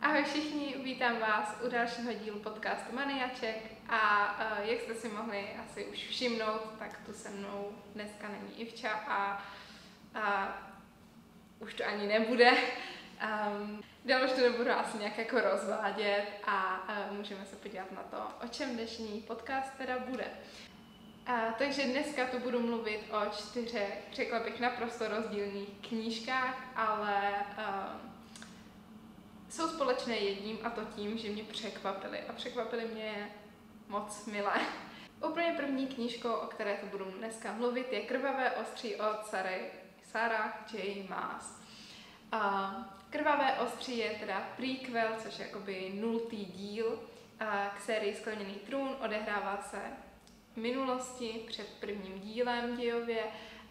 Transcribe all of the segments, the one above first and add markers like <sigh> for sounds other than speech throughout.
Ahoj všichni, vítám vás u dalšího dílu podcastu Maniaček a uh, jak jste si mohli asi už všimnout, tak tu se mnou dneska není Ivča a, a už to ani nebude. Um, dál už to nebudu asi nějak jako rozvádět a uh, můžeme se podívat na to, o čem dnešní podcast teda bude. A, takže dneska tu budu mluvit o čtyřech, řekla bych, naprosto rozdílných knížkách, ale uh, jsou společné jedním a to tím, že mě překvapily. A překvapily mě moc milé. Úplně první knížkou, o které tu budu dneska mluvit, je Krvavé ostří od Sary, Sarah J. Maas. Uh, Krvavé ostří je teda prequel, což je jakoby nultý díl uh, k sérii Skleněný trůn. Odehrává se minulosti před prvním dílem dějově,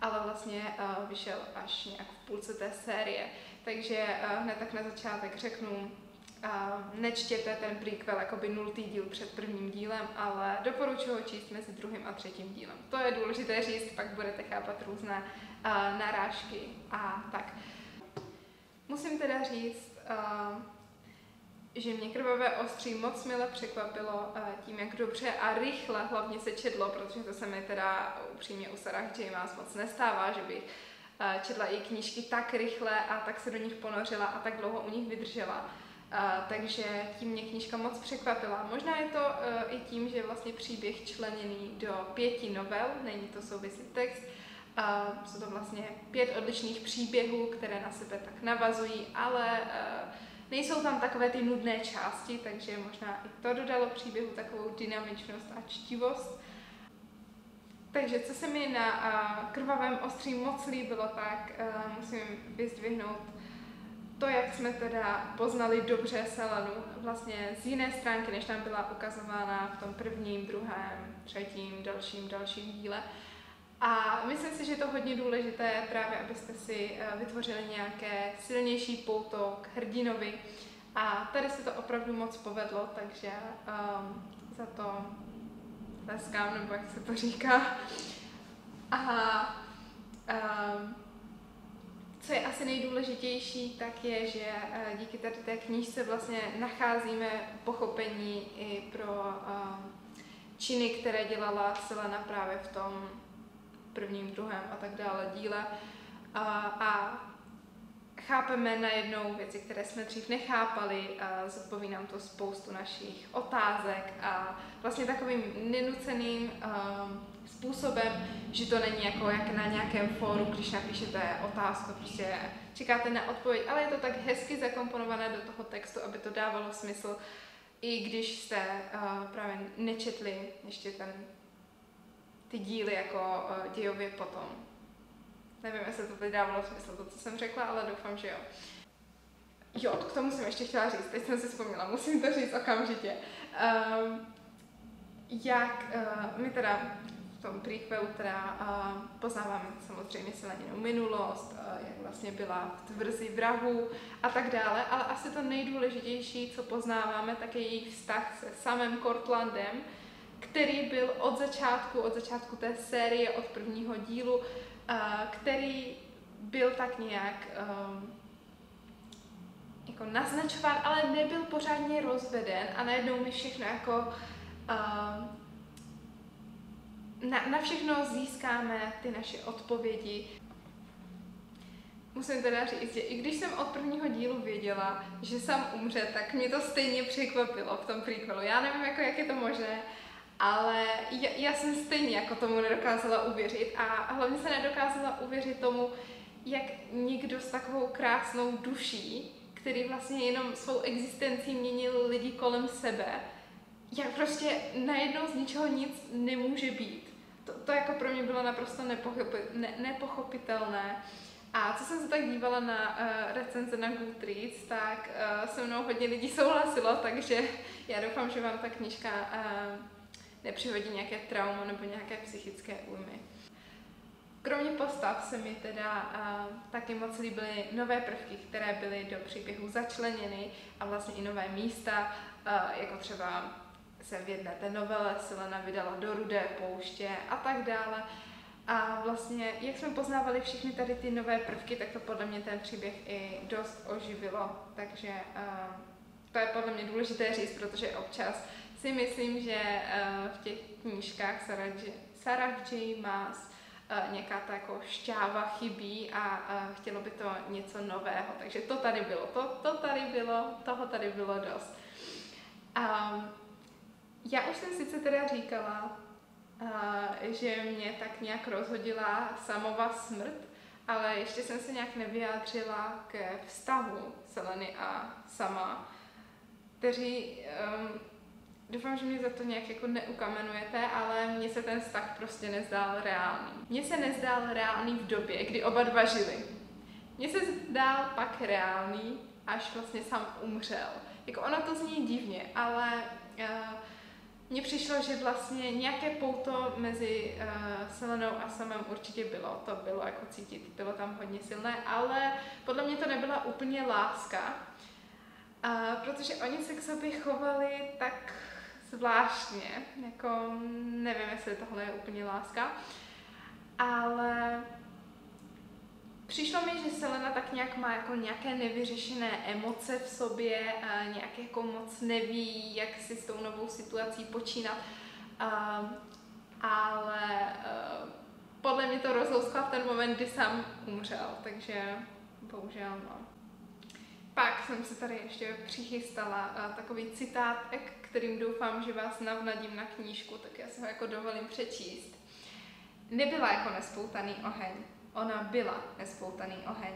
ale vlastně uh, vyšel až nějak v půlce té série. Takže uh, hned tak na začátek řeknu, uh, nečtěte ten prequel jakoby nultý díl před prvním dílem, ale doporučuji ho číst mezi druhým a třetím dílem. To je důležité říct, pak budete chápat různé uh, narážky a tak. Musím teda říct, uh, že mě krvavé ostří moc mile překvapilo uh, tím, jak dobře a rychle hlavně se četlo, protože to se mi teda upřímně u Sarah J. moc nestává, že bych uh, četla i knížky tak rychle a tak se do nich ponořila a tak dlouho u nich vydržela. Uh, takže tím mě knížka moc překvapila. Možná je to i tím, že je vlastně příběh členěný do pěti novel, není to souvisí text, jsou to vlastně pět odlišných příběhů, které na sebe tak navazují, ale nejsou tam takové ty nudné části, takže možná i to dodalo příběhu takovou dynamičnost a čtivost. Takže co se mi na krvavém ostří moc líbilo, tak uh, musím vyzdvihnout to, jak jsme teda poznali dobře Selenu vlastně z jiné stránky, než tam byla ukazována v tom prvním, druhém, třetím, dalším, dalším díle. Uh, a myslím si, že je to hodně důležité právě, abyste si eh, vytvořili nějaké silnější pouto k hrdinovi. A tady se to opravdu moc povedlo, takže um, za to tleskám, nebo jak se to říká. A um, co je asi nejdůležitější, tak je, že uh, díky tady té knížce vlastně nacházíme pochopení i pro um, činy, které dělala Selena právě v tom prvním, druhém a tak dále díle. A, a chápeme najednou věci, které jsme dřív nechápali, a zodpoví nám to spoustu našich otázek a vlastně takovým nenuceným um, způsobem, že to není jako jak na nějakém fóru, když napíšete otázku, prostě čekáte na odpověď, ale je to tak hezky zakomponované do toho textu, aby to dávalo smysl, i když jste uh, právě nečetli ještě ten ty díly jako uh, dějově potom. Nevím, jestli to teď dávalo smysl, to, co jsem řekla, ale doufám, že jo. Jo, k tomu jsem ještě chtěla říct, teď jsem si vzpomněla, musím to říct okamžitě. Um, jak uh, my teda v tom prequelu teda uh, poznáváme samozřejmě Seleninou minulost, uh, jak vlastně byla v tvrzi vrahu a tak dále, ale asi to nejdůležitější, co poznáváme, tak je jejich vztah se samým Cortlandem, který byl od začátku, od začátku té série, od prvního dílu, který byl tak nějak um, jako naznačován, ale nebyl pořádně rozveden a najednou my všechno jako um, na, na všechno získáme ty naše odpovědi. Musím teda říct, že i když jsem od prvního dílu věděla, že sám umře, tak mě to stejně překvapilo v tom prequelu. Já nevím, jako, jak je to možné, ale já, já jsem stejně jako tomu nedokázala uvěřit a hlavně se nedokázala uvěřit tomu, jak někdo s takovou krásnou duší, který vlastně jenom svou existencí měnil lidi kolem sebe, jak prostě najednou z ničeho nic nemůže být. To, to jako pro mě bylo naprosto nepochopi, ne, nepochopitelné. A co jsem se tak dívala na uh, recenze na Goodreads, tak uh, se mnou hodně lidí souhlasilo, takže já doufám, že vám ta knižka uh, nepřihodí nějaké trauma nebo nějaké psychické újmy. Kromě postav se mi teda uh, taky moc líbily nové prvky, které byly do příběhu začleněny a vlastně i nové místa, uh, jako třeba se v jedné té novele Selena vydala do rudé pouště a tak dále. A vlastně, jak jsme poznávali všechny tady ty nové prvky, tak to podle mě ten příběh i dost oživilo. Takže uh, to je podle mě důležité říct, protože občas si myslím, že uh, v těch knížkách Sarah J. Maas uh, nějaká ta jako šťáva chybí a uh, chtělo by to něco nového. Takže to tady bylo, to, to tady bylo, toho tady bylo dost. Um, já už jsem sice teda říkala, že mě tak nějak rozhodila samova smrt, ale ještě jsem se nějak nevyjádřila ke vztahu Seleny a sama, kteří, um, doufám, že mě za to nějak jako neukamenujete, ale mně se ten vztah prostě nezdál reálný. Mně se nezdál reálný v době, kdy oba dva žili. Mně se zdál pak reálný, až vlastně sám umřel. Jako ono to zní divně, ale uh, mně přišlo, že vlastně nějaké pouto mezi uh, Selenou a Samem určitě bylo. To bylo jako cítit, bylo tam hodně silné, ale podle mě to nebyla úplně láska, uh, protože oni se k sobě chovali tak zvláštně, jako nevím, jestli tohle je úplně láska, ale Přišlo mi, že Selena tak nějak má jako nějaké nevyřešené emoce v sobě, nějak jako moc neví, jak si s tou novou situací počínat, ale podle mě to rozlouskla v ten moment, kdy sám umřel, takže bohužel no. Pak jsem se tady ještě přichystala takový citát, kterým doufám, že vás navnadím na knížku, tak já se ho jako dovolím přečíst. Nebyla jako nespoutaný oheň, Ona byla nespoutaný oheň,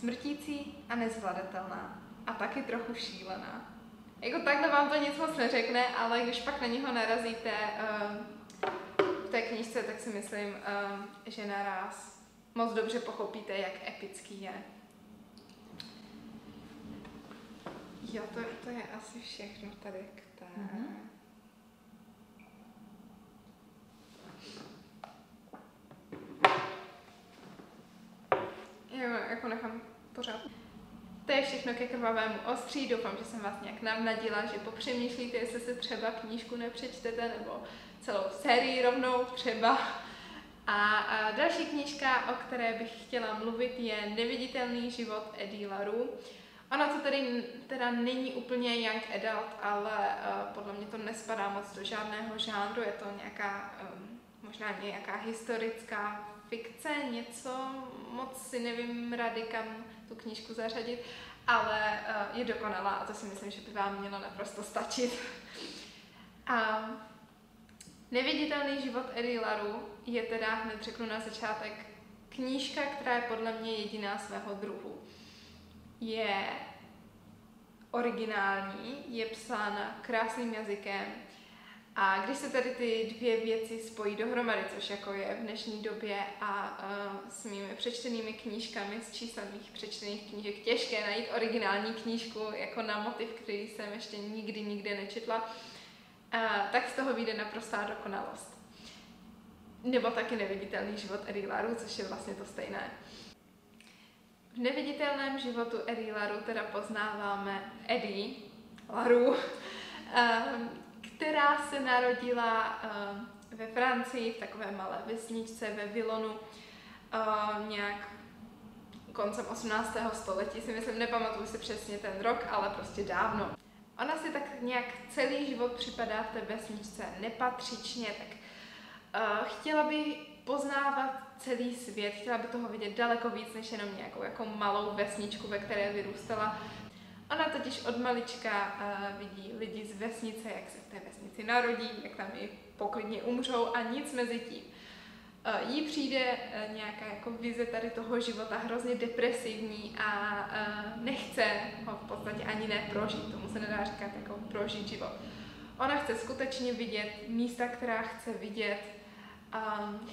smrtící a nezvladatelná a taky trochu šílená. Jako takhle vám to nic moc neřekne, ale když pak na něho narazíte uh, v té knížce, tak si myslím, uh, že naraz moc dobře pochopíte, jak epický je. Jo, to, to je asi všechno tady k. Mm-hmm. jo, jako nechám pořád. To je všechno ke krvavému ostří. Doufám, že jsem vás nějak navnadila, že popřemýšlíte, jestli si třeba knížku nepřečtete, nebo celou sérii rovnou třeba. A, další knížka, o které bych chtěla mluvit, je Neviditelný život Eddie. Ona to tady teda není úplně young adult, ale uh, podle mě to nespadá moc do žádného žánru, je to nějaká, um, možná nějaká historická fikce, něco, moc si nevím rady, kam tu knížku zařadit, ale uh, je dokonalá a to si myslím, že by vám mělo naprosto stačit. a Neviditelný život Eddie Laru je teda, hned řeknu na začátek, knížka, která je podle mě jediná svého druhu. Je originální, je psána krásným jazykem, a když se tady ty dvě věci spojí dohromady, což jako je v dnešní době a uh, s mými přečtenými knížkami, z čísla mých přečtených knížek, těžké najít originální knížku jako na motiv, který jsem ještě nikdy nikde nečetla, uh, tak z toho vyjde naprostá dokonalost. Nebo taky neviditelný život Eddie což je vlastně to stejné. V neviditelném životu Eddie Laru teda poznáváme Eddie Laru, uh, která se narodila uh, ve Francii, v takové malé vesničce ve Vilonu, uh, nějak koncem 18. století, si myslím, nepamatuju si přesně ten rok, ale prostě dávno. Ona si tak nějak celý život připadá v té vesničce nepatřičně, tak uh, chtěla by poznávat celý svět, chtěla by toho vidět daleko víc než jenom nějakou jako malou vesničku, ve které vyrůstala. Ona totiž od malička uh, vidí lidi z vesnice, jak se v té vesnici narodí, jak tam i poklidně umřou a nic mezi tím. Uh, jí přijde uh, nějaká jako vize tady toho života hrozně depresivní a uh, nechce ho v podstatě ani neprožít, tomu se nedá říkat jako prožít život. Ona chce skutečně vidět místa, která chce vidět,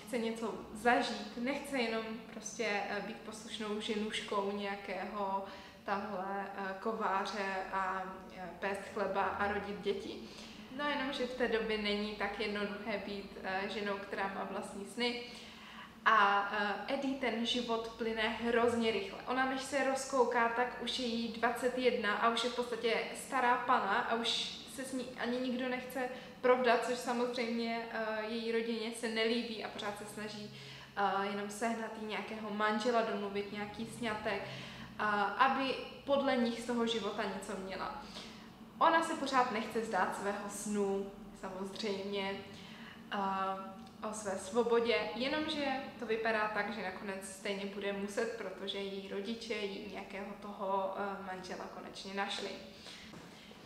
chce něco zažít, nechce jenom prostě uh, být poslušnou ženuškou nějakého tamhle eh, kováře a eh, pést chleba a rodit děti. No jenom, že v té době není tak jednoduché být eh, ženou, která má vlastní sny. A Eddie ten život plyne hrozně rychle. Ona než se rozkouká, tak už je jí 21 a už je v podstatě stará pana a už se s ní ani nikdo nechce provdat, což samozřejmě její rodině se nelíbí a pořád se snaží uh, jenom sehnat jí nějakého manžela, domluvit nějaký sňatek, uh, aby podle nich z toho života něco měla. Ona se pořád nechce zdát svého snu, samozřejmě, uh, o své svobodě, jenomže to vypadá tak, že nakonec stejně bude muset, protože její rodiče jí nějakého toho uh, manžela konečně našli.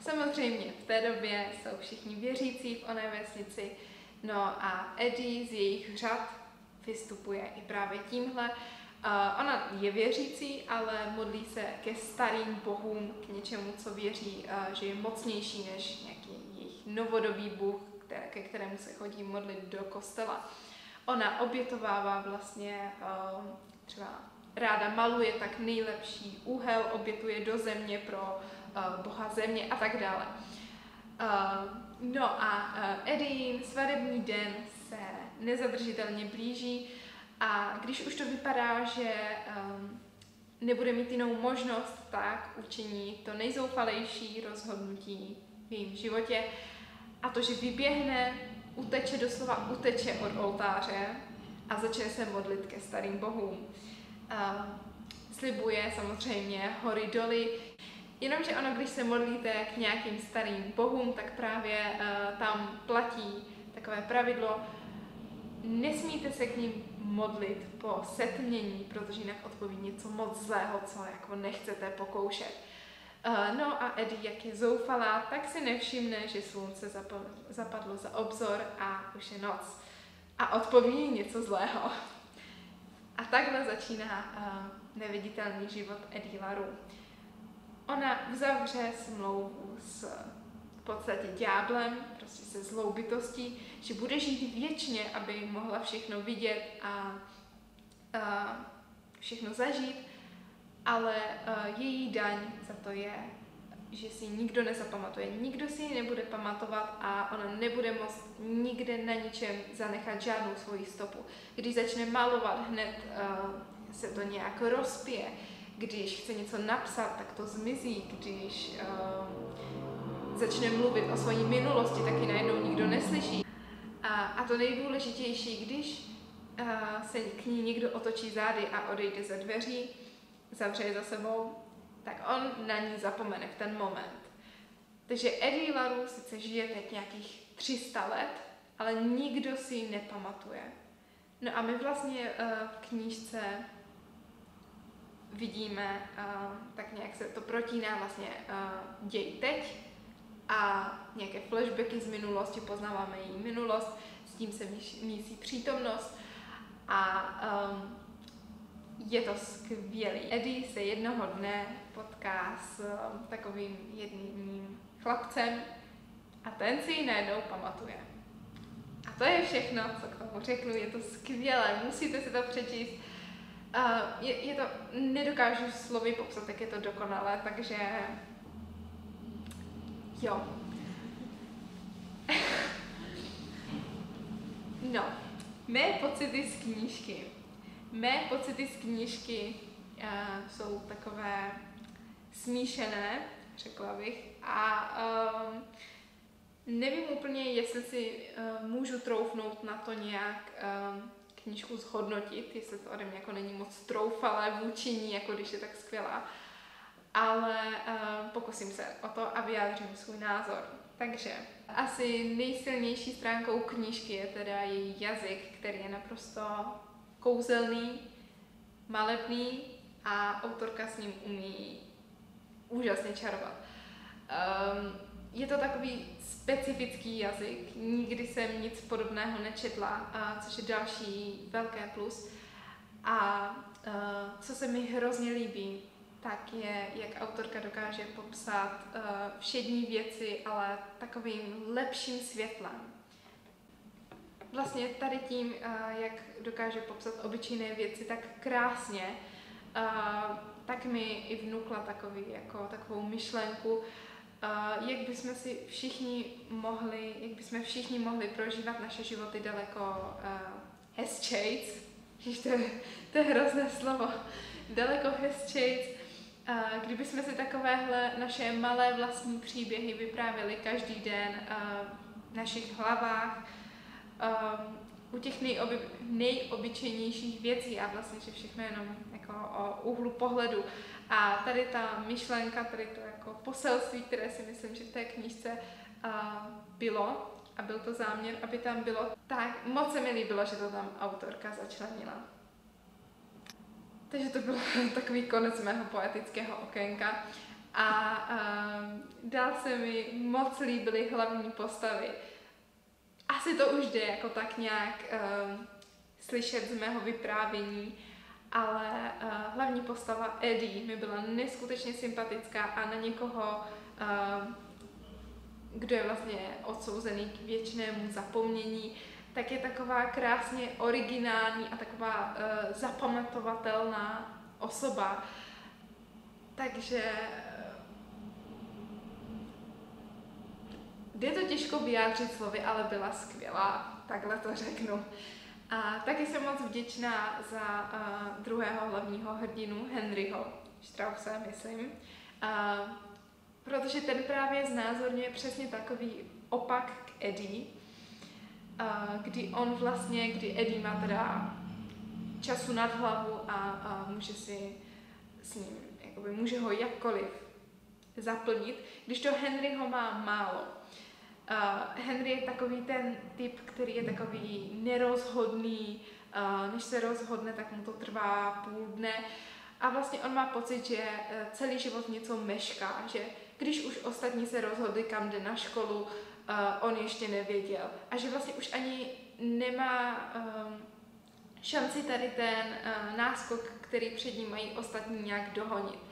Samozřejmě v té době jsou všichni věřící v oné vesnici, no a Eddie z jejich řad vystupuje i právě tímhle. Ona je věřící, ale modlí se ke starým bohům, k něčemu, co věří, že je mocnější než nějaký jejich novodobý bůh, které, ke kterému se chodí modlit do kostela. Ona obětovává vlastně třeba ráda maluje tak nejlepší úhel, obětuje do země pro boha země a tak dále. Uh, no a Edin, svadební den se nezadržitelně blíží a když už to vypadá, že nebude mít jinou možnost, tak učiní to nejzoufalejší rozhodnutí v jejím životě a to, že vyběhne, uteče, doslova uteče od oltáře a začne se modlit ke starým bohům. Slibuje samozřejmě hory doly, Jenomže ono, když se modlíte k nějakým starým bohům, tak právě uh, tam platí takové pravidlo, nesmíte se k ním modlit po setmění, protože jinak odpoví něco moc zlého, co jako nechcete pokoušet. Uh, no a Eddie, jak je zoufalá, tak si nevšimne, že slunce zapadlo za obzor a už je noc. A odpoví něco zlého. A takhle začíná uh, neviditelný život Eddie Laru. Ona uzavře smlouvu s v podstatě ďáblem, prostě se zlou bytostí, že bude žít věčně, aby mohla všechno vidět a, a všechno zažít, ale uh, její daň za to je, že si nikdo nezapamatuje, nikdo si ji nebude pamatovat a ona nebude moct nikde na ničem zanechat žádnou svoji stopu. Když začne malovat, hned uh, se to nějak rozpije, když chce něco napsat, tak to zmizí, když uh, začne mluvit o své minulosti, taky najednou nikdo neslyší. A, a to nejdůležitější, když uh, se k ní někdo otočí zády a odejde ze dveří, zavře je za sebou, tak on na ní zapomene v ten moment. Takže Eddie Laru sice žije teď nějakých 300 let, ale nikdo si ji nepamatuje. No a my vlastně uh, v knížce vidíme, uh, tak nějak se to protíná vlastně uh, děj teď a nějaké flashbacky z minulosti, poznáváme její minulost, s tím se mísí přítomnost a um, je to skvělý. Eddie se jednoho dne potká s um, takovým jedním chlapcem a ten si ji najednou pamatuje. A to je všechno, co k tomu řeknu, je to skvělé, musíte si to přečíst. Uh, je, je to, nedokážu slovy popsat, jak je to dokonalé, takže jo. <laughs> no, mé pocity z knížky. Mé pocity z knížky uh, jsou takové smíšené, řekla bych, a um, nevím úplně, jestli si uh, můžu troufnout na to nějak um, knížku zhodnotit, jestli to ode mě jako není moc troufalé vůči ní, jako když je tak skvělá. Ale uh, pokusím se o to a vyjádřím svůj názor. Takže asi nejsilnější stránkou knížky je teda její jazyk, který je naprosto kouzelný, malebný a autorka s ním umí úžasně čarovat. Um, je to takový specifický jazyk, nikdy jsem nic podobného nečetla, a což je další velké plus. A uh, co se mi hrozně líbí, tak je, jak autorka dokáže popsat uh, všední věci, ale takovým lepším světlem. Vlastně tady tím, uh, jak dokáže popsat obyčejné věci tak krásně, uh, tak mi i vnukla takový, jako, takovou myšlenku, Uh, jak bychom si všichni mohli, jak bychom všichni mohli prožívat naše životy daleko uh, hezčejc, to je, to je hrozné slovo, daleko hezčejc, uh, kdyby jsme si takovéhle naše malé vlastní příběhy vyprávěli každý den uh, v našich hlavách, uh, u těch nejoby, nejobyčejnějších věcí a vlastně, že všechno jenom jako o úhlu pohledu. A tady ta myšlenka, tady to jako poselství, které si myslím, že v té knížce uh, bylo, a byl to záměr, aby tam bylo, tak moc se mi líbilo, že to tam autorka začlenila. Takže to byl <laughs> takový konec mého poetického okénka. A uh, dál se mi moc líbily hlavní postavy. Asi to už jde jako tak nějak uh, slyšet z mého vyprávění, ale uh, hlavní postava Eddie mi byla neskutečně sympatická a na někoho, uh, kdo je vlastně odsouzený k věčnému zapomnění, tak je taková krásně originální a taková uh, zapamatovatelná osoba. Takže Jde to těžko vyjádřit slovy, ale byla skvělá, takhle to řeknu. A taky jsem moc vděčná za uh, druhého hlavního hrdinu, Henryho Strause, myslím, uh, protože ten právě znázorňuje přesně takový opak k Eddie, uh, kdy on vlastně, kdy Eddie má teda času nad hlavu a, a může si s ním, jakoby může ho jakkoliv zaplnit, když to Henry ho má málo. Uh, Henry je takový ten typ, který je takový nerozhodný, uh, než se rozhodne, tak mu to trvá půl dne. A vlastně on má pocit, že uh, celý život něco mešká, že když už ostatní se rozhodli, kam jde na školu, uh, on ještě nevěděl. A že vlastně už ani nemá um, šanci tady ten uh, náskok, který před ním mají ostatní nějak dohonit.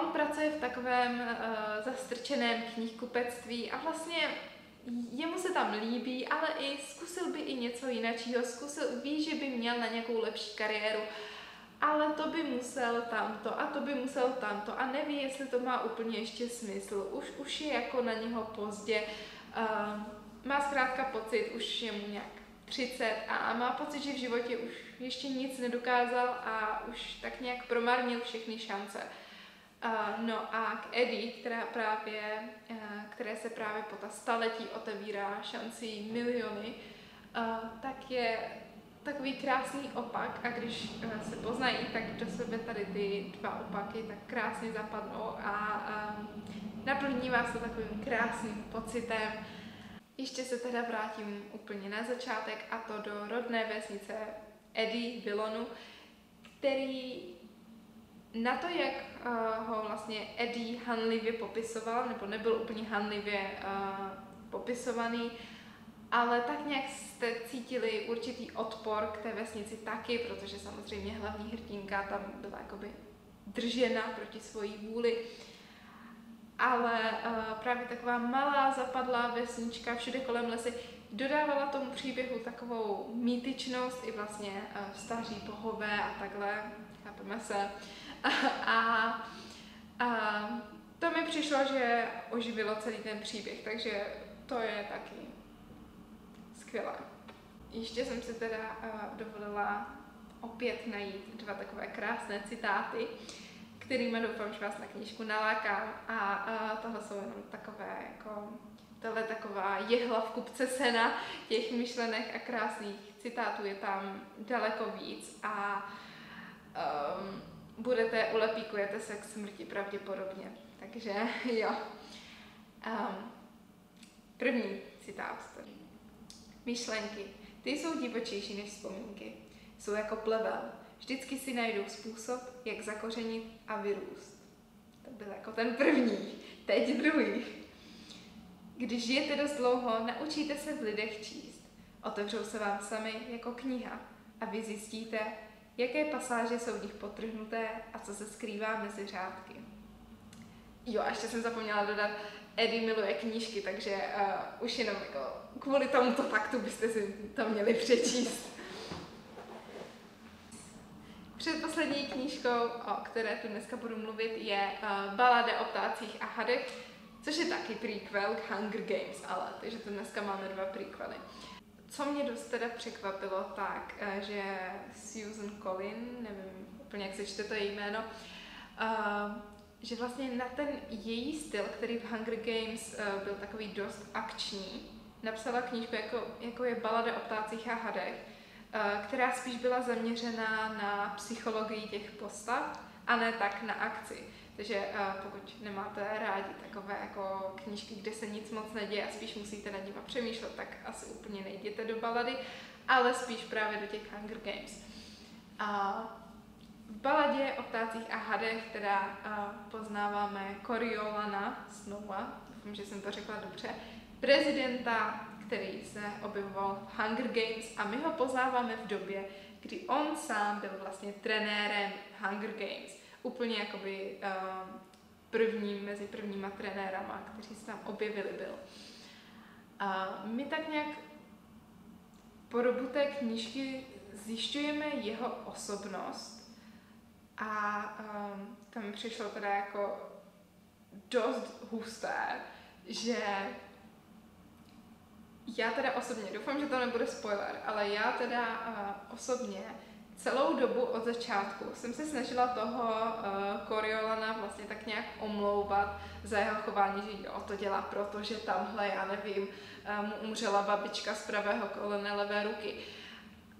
On pracuje v takovém uh, zastrčeném knihkupectví a vlastně jemu se tam líbí, ale i zkusil by i něco jiného, zkusil, ví, že by měl na nějakou lepší kariéru, ale to by musel tamto a to by musel tamto a neví, jestli to má úplně ještě smysl. Už, už je jako na něho pozdě, uh, má zkrátka pocit, už je mu nějak 30 a má pocit, že v životě už ještě nic nedokázal a už tak nějak promarnil všechny šance. Uh, no a k Eddie, která právě, uh, které se právě po ta staletí otevírá šancí miliony, uh, tak je takový krásný opak a když uh, se poznají, tak do sebe tady ty dva opaky tak krásně zapadnou a uh, naplní vás to takovým krásným pocitem. Ještě se teda vrátím úplně na začátek a to do rodné vesnice Eddie Vilonu, který na to, jak uh, ho vlastně Eddie hanlivě popisoval, nebo nebyl úplně hanlivě uh, popisovaný, ale tak nějak jste cítili určitý odpor k té vesnici taky, protože samozřejmě hlavní hrdinka tam byla jakoby držena proti svojí vůli. Ale uh, právě taková malá zapadlá vesnička všude kolem lesy dodávala tomu příběhu takovou mýtičnost i vlastně uh, staří bohové a takhle, chápeme se. <laughs> Uh, a, a to mi přišlo, že oživilo celý ten příběh, takže to je taky skvělé. Ještě jsem si teda uh, dovolila opět najít dva takové krásné citáty, kterými doufám, že vás na knížku nalákám. A uh, tohle jsou jenom takové jako tohle taková jehla v kupce sena těch myšlenek a krásných citátů je tam daleko víc a um, budete, ulepíkujete se k smrti pravděpodobně. Takže <laughs> jo. Um, první citát. Myšlenky. Ty jsou divočejší než vzpomínky. Jsou jako plevel. Vždycky si najdou způsob, jak zakořenit a vyrůst. To byl jako ten první. Teď druhý. Když žijete dost dlouho, naučíte se v lidech číst. Otevřou se vám sami jako kniha a vy zjistíte, Jaké pasáže jsou v nich potrhnuté a co se skrývá mezi řádky? Jo, a ještě jsem zapomněla dodat, Eddie miluje knížky, takže uh, už jenom jako kvůli tomuto faktu byste si to měli přečíst. Předposlední knížkou, o které tu dneska budu mluvit, je uh, Balada o ptácích a hadech, což je taky prequel k Hunger Games, ale takže tu dneska máme dva prequely. Co mě dost teda překvapilo, tak, eh, že Susan Collin, nevím úplně, jak se čte to její jméno, uh, že vlastně na ten její styl, který v Hunger Games uh, byl takový dost akční, napsala knížku, jako, jako je Balada o ptácích a hadech, která spíš byla zaměřená na psychologii těch postav a ne tak na akci. Takže uh, pokud nemáte rádi takové jako knížky, kde se nic moc neděje a spíš musíte nad nimi přemýšlet, tak asi úplně nejděte do balady, ale spíš právě do těch Hunger Games. A v baladě o ptácích a hadech teda uh, poznáváme Coriolana Snowa, doufám, že jsem to řekla dobře, prezidenta, který se objevoval v Hunger Games a my ho poznáváme v době, kdy on sám byl vlastně trenérem Hunger Games úplně jakoby uh, prvním, mezi prvníma trenérama, kteří se tam objevili, byl. A my tak nějak po dobu té knížky zjišťujeme jeho osobnost a um, tam přišlo teda jako dost husté, že já teda osobně, doufám, že to nebude spoiler, ale já teda uh, osobně celou dobu od začátku jsem se snažila toho uh, Coriolana vlastně tak nějak omlouvat za jeho chování, že jo, to dělá proto, že tamhle, já nevím, uh, mu umřela babička z pravého kolene levé ruky.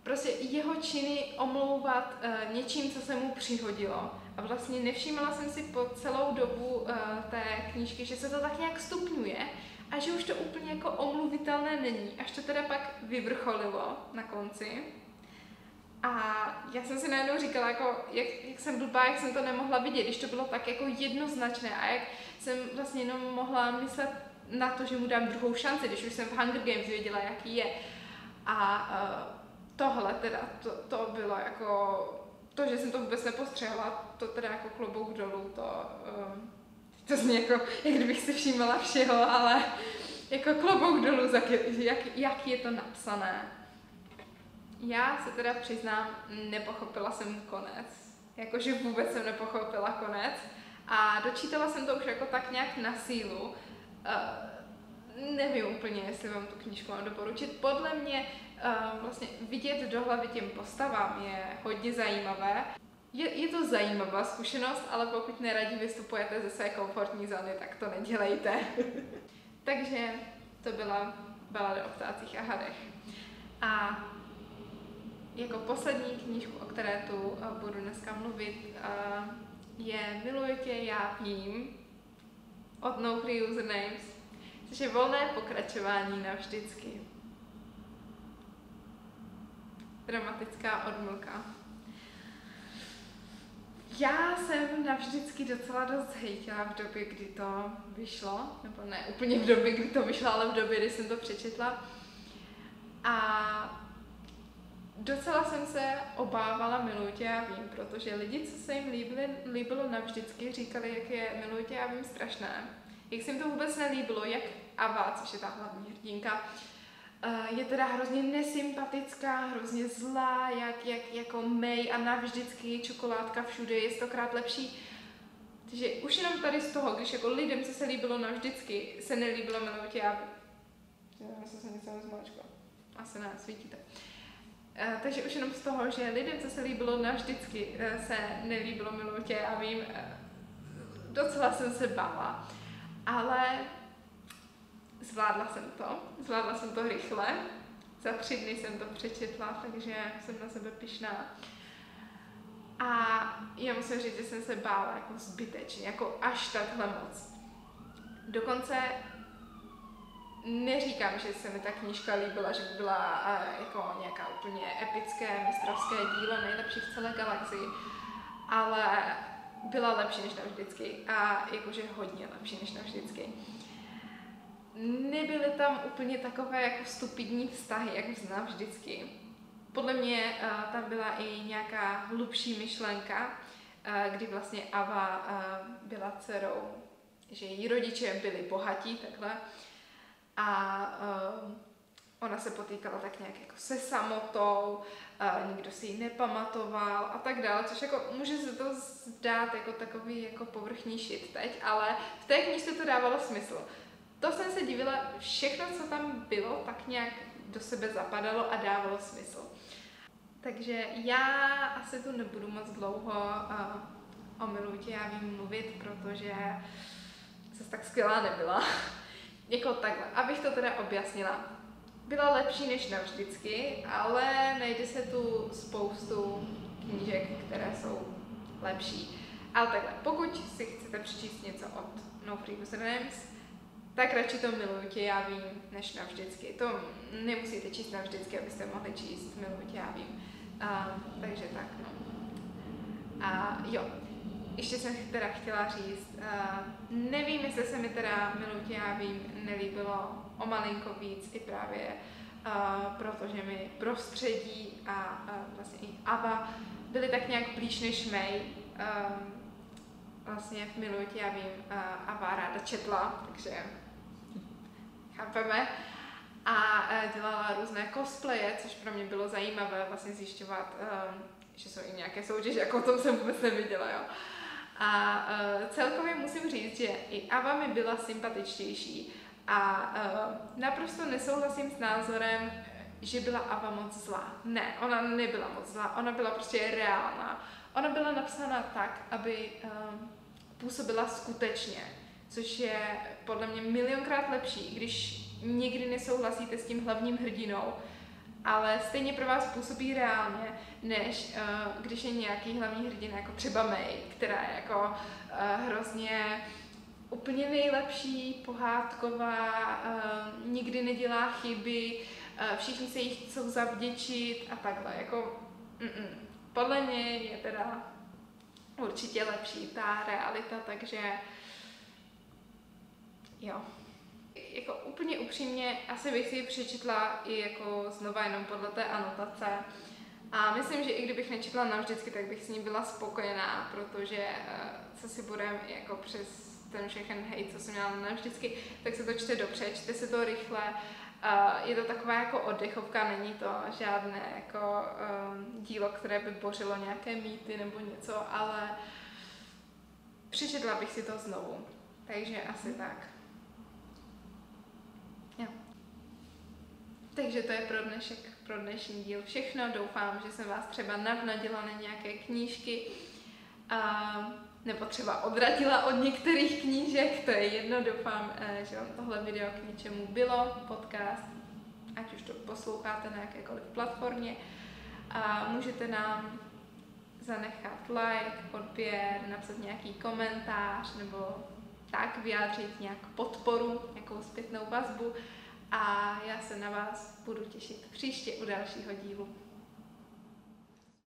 Prostě jeho činy omlouvat uh, něčím, co se mu přihodilo. A vlastně nevšímala jsem si po celou dobu uh, té knížky, že se to tak nějak stupňuje a že už to úplně jako omluvitelné není, až to teda pak vyvrcholilo na konci. A já jsem si najednou říkala, jako, jak, jak jsem blbá, jak jsem to nemohla vidět, když to bylo tak jako jednoznačné a jak jsem vlastně jenom mohla myslet na to, že mu dám druhou šanci, když už jsem v Hunger Games věděla, jaký je. A uh, tohle teda, to, to bylo jako, to, že jsem to vůbec nepostřehla, to teda jako klobouk dolů, to, uh, to zní jako, jak kdybych si všímala všeho, ale jako klobouk dolů, jak, jak je to napsané. Já se teda přiznám, nepochopila jsem konec. Jakože vůbec jsem nepochopila konec. A dočítala jsem to už jako tak nějak na sílu. Uh, nevím úplně, jestli vám tu knížku mám doporučit. Podle mě uh, vlastně vidět do hlavy těm postavám je hodně zajímavé. Je, je to zajímavá zkušenost, ale pokud neradi vystupujete ze své komfortní zóny, tak to nedělejte. <laughs> Takže to byla balada o ptácích a hadech. A jako poslední knížku, o které tu eh, budu dneska mluvit, eh, je Miluji tě, já vím od No Free Usernames, což je volné pokračování navždycky. Dramatická odmlka. Já jsem navždycky docela dost hejtila v době, kdy to vyšlo, nebo ne úplně v době, kdy to vyšlo, ale v době, kdy jsem to přečetla. A Docela jsem se obávala Milujte a vím, protože lidi, co se jim líbili, líbilo navždycky, říkali, jak je Milujte a vím strašné. Jak se jim to vůbec nelíbilo, jak Ava, což je ta hlavní hrdinka, eh, je teda hrozně nesympatická, hrozně zlá, jak, jak jako May a navždycky čokoládka všude je stokrát lepší. Takže už jenom tady z toho, když jako lidem, co se líbilo navždycky, se nelíbilo Milujte a. Já se něco nezmáčkla. Asi ne, svítíte. Uh, takže už jenom z toho, že lidem, co se líbilo navždycky, uh, se nelíbilo miluji tě a vím, uh, docela jsem se bála, ale zvládla jsem to, zvládla jsem to rychle, za tři dny jsem to přečetla, takže jsem na sebe pišná. A já musím říct, že jsem se bála jako zbytečně, jako až takhle moc. Dokonce neříkám, že se mi ta knížka líbila, že by byla uh, jako nějaká úplně epické mistrovské dílo, nejlepší v celé galaxii, ale byla lepší než navždycky a jakože hodně lepší než navždycky. Nebyly tam úplně takové jako stupidní vztahy, jak znám vždycky. Podle mě uh, tam byla i nějaká hlubší myšlenka, uh, kdy vlastně Ava uh, byla dcerou, že její rodiče byli bohatí, takhle, a uh, ona se potýkala tak nějak jako se samotou, uh, nikdo si ji nepamatoval a tak dále, což jako může se to zdát jako takový jako povrchní šit teď, ale v té knižce to dávalo smysl. To jsem se divila, všechno, co tam bylo, tak nějak do sebe zapadalo a dávalo smysl. Takže já asi tu nebudu moc dlouho uh, o Milutě já vím mluvit, protože zase tak skvělá nebyla. <laughs> Jako takhle, abych to teda objasnila. byla lepší než navždycky, ale najde se tu spoustu knížek, které jsou lepší. Ale takhle, pokud si chcete přečíst něco od No Free Usernames, tak radši to miluju tě, já vím, než navždycky. To nemusíte číst navždycky, abyste mohli číst miluju tě, já vím. Uh, takže tak, no. A jo, ještě jsem teda chtěla říct, uh, nevím, jestli se mi teda miluju tě, já vím, nelíbilo o malinko víc i právě uh, protože mi prostředí a uh, vlastně i Ava byly tak nějak blíž než May. Um, vlastně v Miluji já vím, uh, Ava ráda četla, takže chápeme. A uh, dělala různé cosplaye, což pro mě bylo zajímavé vlastně zjišťovat, um, že jsou i nějaké soutěže, jako o tom jsem vůbec neviděla, jo. A uh, celkově musím říct, že i Ava mi byla sympatičtější a uh, naprosto nesouhlasím s názorem, že byla Ava moc zlá. Ne, ona nebyla moc zlá, ona byla prostě reálná. Ona byla napsána tak, aby um, působila skutečně, což je podle mě milionkrát lepší, když někdy nesouhlasíte s tím hlavním hrdinou, ale stejně pro vás působí reálně, než uh, když je nějaký hlavní hrdina, jako třeba May, která je jako uh, hrozně úplně nejlepší, pohádková, uh, nikdy nedělá chyby, uh, všichni se jí chcou zavděčit a takhle. Jako, mm-mm. Podle mě je teda určitě lepší ta realita, takže jo. Jako úplně upřímně, asi bych si ji přečetla i jako znova jenom podle té anotace. A myslím, že i kdybych nečetla navždycky, tak bych s ní byla spokojená, protože co si budeme jako přes ten všechen hejt, co jsem měla navždycky, tak se to čte dobře, čte se to rychle, Uh, je to taková jako oddechovka, není to žádné jako um, dílo, které by bořilo nějaké mýty nebo něco, ale přečetla bych si to znovu. Takže asi tak. Jo. Takže to je pro dnešek, pro dnešní díl všechno. Doufám, že jsem vás třeba navnadila na nějaké knížky. Uh, nebo třeba odradila od některých knížek, to je jedno, doufám, eh, že vám tohle video k něčemu bylo, podcast, ať už to posloucháte na jakékoliv platformě. A můžete nám zanechat like, odběr, napsat nějaký komentář nebo tak vyjádřit nějak podporu, nějakou zpětnou vazbu a já se na vás budu těšit příště u dalšího dílu.